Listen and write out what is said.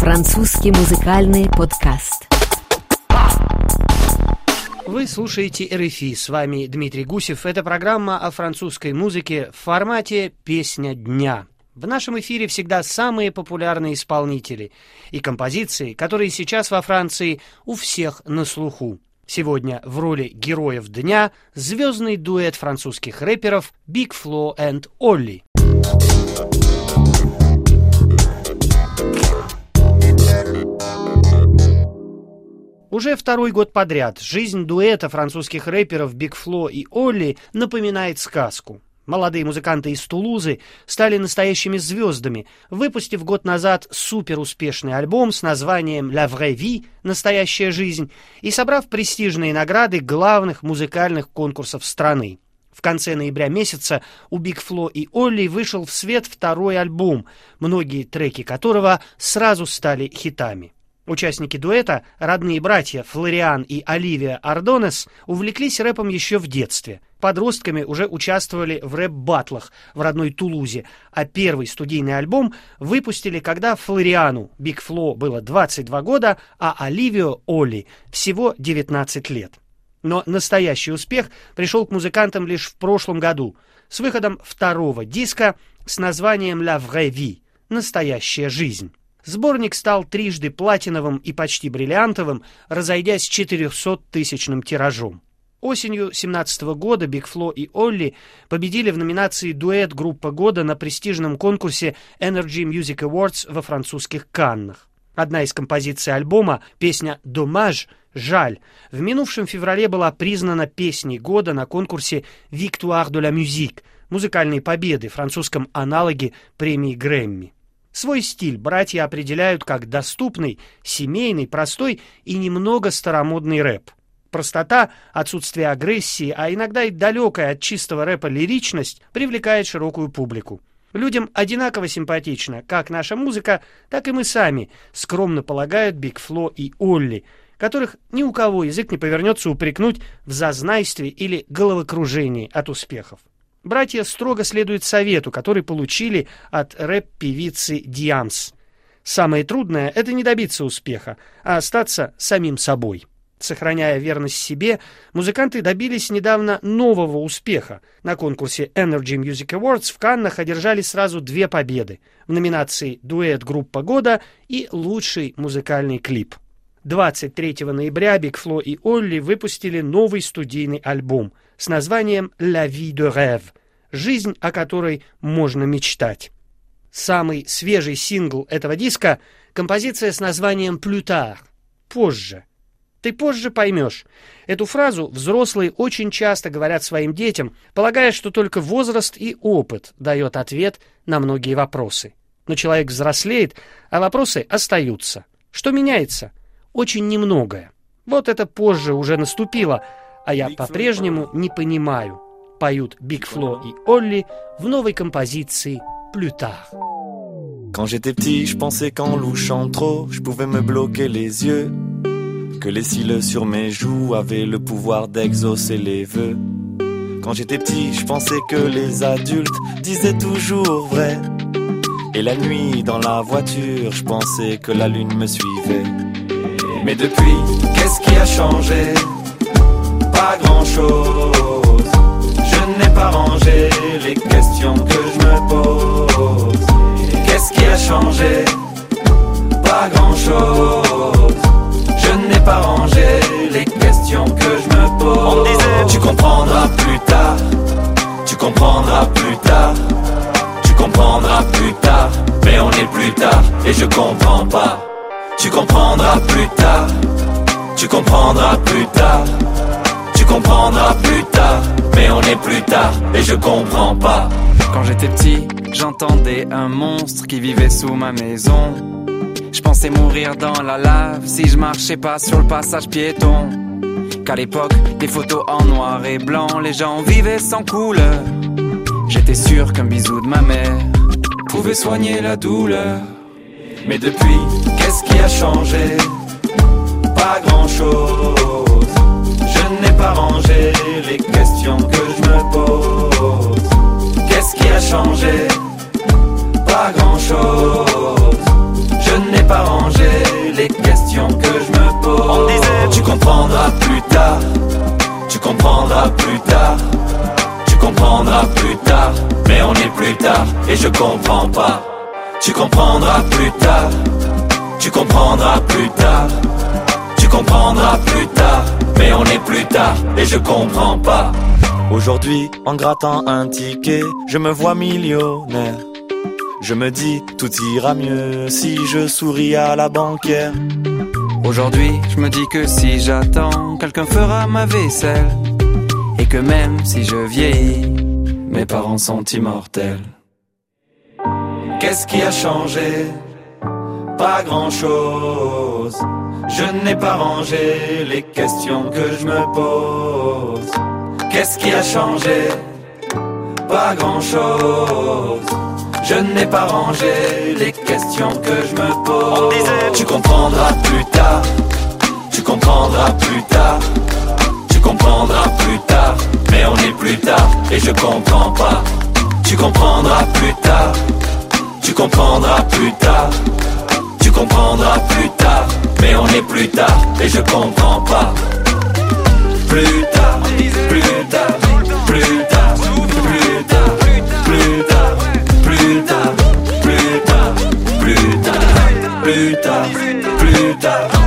Французский музыкальный подкаст. Вы слушаете РФИ, с вами Дмитрий Гусев. Это программа о французской музыке в формате «Песня дня». В нашем эфире всегда самые популярные исполнители и композиции, которые сейчас во Франции у всех на слуху. Сегодня в роли героев дня звездный дуэт французских рэперов Big Flo and Ollie. Уже второй год подряд жизнь дуэта французских рэперов Bigflo и Oli напоминает сказку. Молодые музыканты из Тулузы стали настоящими звездами, выпустив год назад суперуспешный альбом с названием «La vraie vie» — «Настоящая жизнь» и собрав престижные награды главных музыкальных конкурсов страны. В конце ноября месяца у Bigflo и Oli вышел в свет второй альбом, многие треки которого сразу стали хитами. Участники дуэта, родные братья Флориан и Оливия Ардонес, увлеклись рэпом еще в детстве. Подростками уже участвовали в рэп-батлах в родной Тулузе, а первый студийный альбом выпустили, когда Флориану Биг Фло было 22 года, а Оливио Олли всего 19 лет. Но настоящий успех пришел к музыкантам лишь в прошлом году с выходом второго диска с названием «La vraie vie» — «Настоящая жизнь». Сборник стал трижды платиновым и почти бриллиантовым, разойдясь 400-тысячным тиражом. Осенью 2017 года Биг Фло и Олли победили в номинации «Дуэт Группа года» на престижном конкурсе Energy Music Awards во французских Каннах. Одна из композиций альбома, песня «Домаж» «Жаль», в минувшем феврале была признана песней года на конкурсе «Victoire de la musique» музыкальной победы, французском аналоге премии Грэмми. Свой стиль братья определяют как доступный, семейный, простой и немного старомодный рэп. Простота, отсутствие агрессии, а иногда и далекая от чистого рэпа лиричность привлекает широкую публику. Людям одинаково симпатично как наша музыка, так и мы сами, скромно полагают Биг Фло и Олли, которых ни у кого язык не повернется упрекнуть в зазнайстве или головокружении от успехов. Братья строго следуют совету, который получили от рэп-певицы Диамс. Самое трудное — это не добиться успеха, а остаться самим собой. Сохраняя верность себе, музыканты добились недавно нового успеха. На конкурсе Energy Music Awards в Каннах одержали сразу две победы в номинации «Дуэт Группа года» и «Лучший музыкальный клип». 23 ноября Биг Фло и Олли выпустили новый студийный альбом с названием «La vie de rêve» — «Жизнь, о которой можно мечтать». Самый свежий сингл этого диска — композиция с названием «Plus tard» — «Позже». Ты позже поймешь. Эту фразу взрослые очень часто говорят своим детям, полагая, что только возраст и опыт дает ответ на многие вопросы. Но человек взрослеет, а вопросы остаются. Что меняется? очень немногое. Вот это позже уже наступило, а я по-прежнему не понимаю, поют Биг Фло и Олли в новой композиции «Plus tard». Quand j'étais petit, je pensais qu'en louchant trop, je pouvais me bloquer les yeux. Que les cils sur mes joues avaient le pouvoir d'exaucer les vœux. Quand j'étais petit, je pensais que les adultes disaient toujours vrai. Et la nuit, dans la voiture, je pensais que la lune me suivait. Mais depuis, qu'est-ce qui a changé Pas grand-chose. Je n'ai pas rangé les questions que je me pose. Qu'est-ce qui a changé? Pas grand-chose. Je n'ai pas rangé les questions que je me pose. On disait, tu comprendras plus tard. Tu comprendras plus tard. Tu comprendras plus tard. Mais on est plus tard et je comprends pas. Tu comprendras plus tard, tu comprendras plus tard, comprendras plus tard, mais on est plus tard et je comprends pas. Quand j'étais petit, j'entendais un monstre qui vivait sous ma maison. Je pensais mourir dans la lave si je marchais pas sur le passage piéton. Qu'à l'époque, des photos en noir et blanc, les gens vivaient sans couleur. J'étais sûr qu'un bisou de ma mère pouvait soigner la douleur. Mais depuis, qu'est-ce qui a changé? Pas grand-chose. Je me pose. Qu'est-ce qui a changé? Pas grand-chose. Je n'ai pas rangé On disait tu comprendras plus tard, tu comprendras plus tard, tu comprendras plus tard, mais on est plus tard et je comprends pas. Tu comprendras plus tard, tu comprendras plus tard, tu comprendras plus tard, mais on est plus tard et je comprends pas. Aujourd'hui, en grattant un ticket, je me vois millionnaire. Je me dis, tout ira mieux si je souris à la banquière. Aujourd'hui, je me dis que si j'attends, quelqu'un fera ma vaisselle. Et que même si je vieillis, mes parents sont immortels. Qu'est-ce qui a changé? Pas grand-chose. Je n'ai pas rangé les questions que je me pose. Qu'est-ce qui a changé? Pas grand-chose. Je n'ai pas rangé les questions que je me pose. tu comprendras plus tard. Tu comprendras plus tard. Tu comprendras plus tard. Mais on est plus tard et je comprends pas. Tu comprendras plus tard. Tu comprendras plus tard. Tu comprendras plus tard. Mais on est plus tard et je comprends pas. Plus tard, plus tard, plus tard.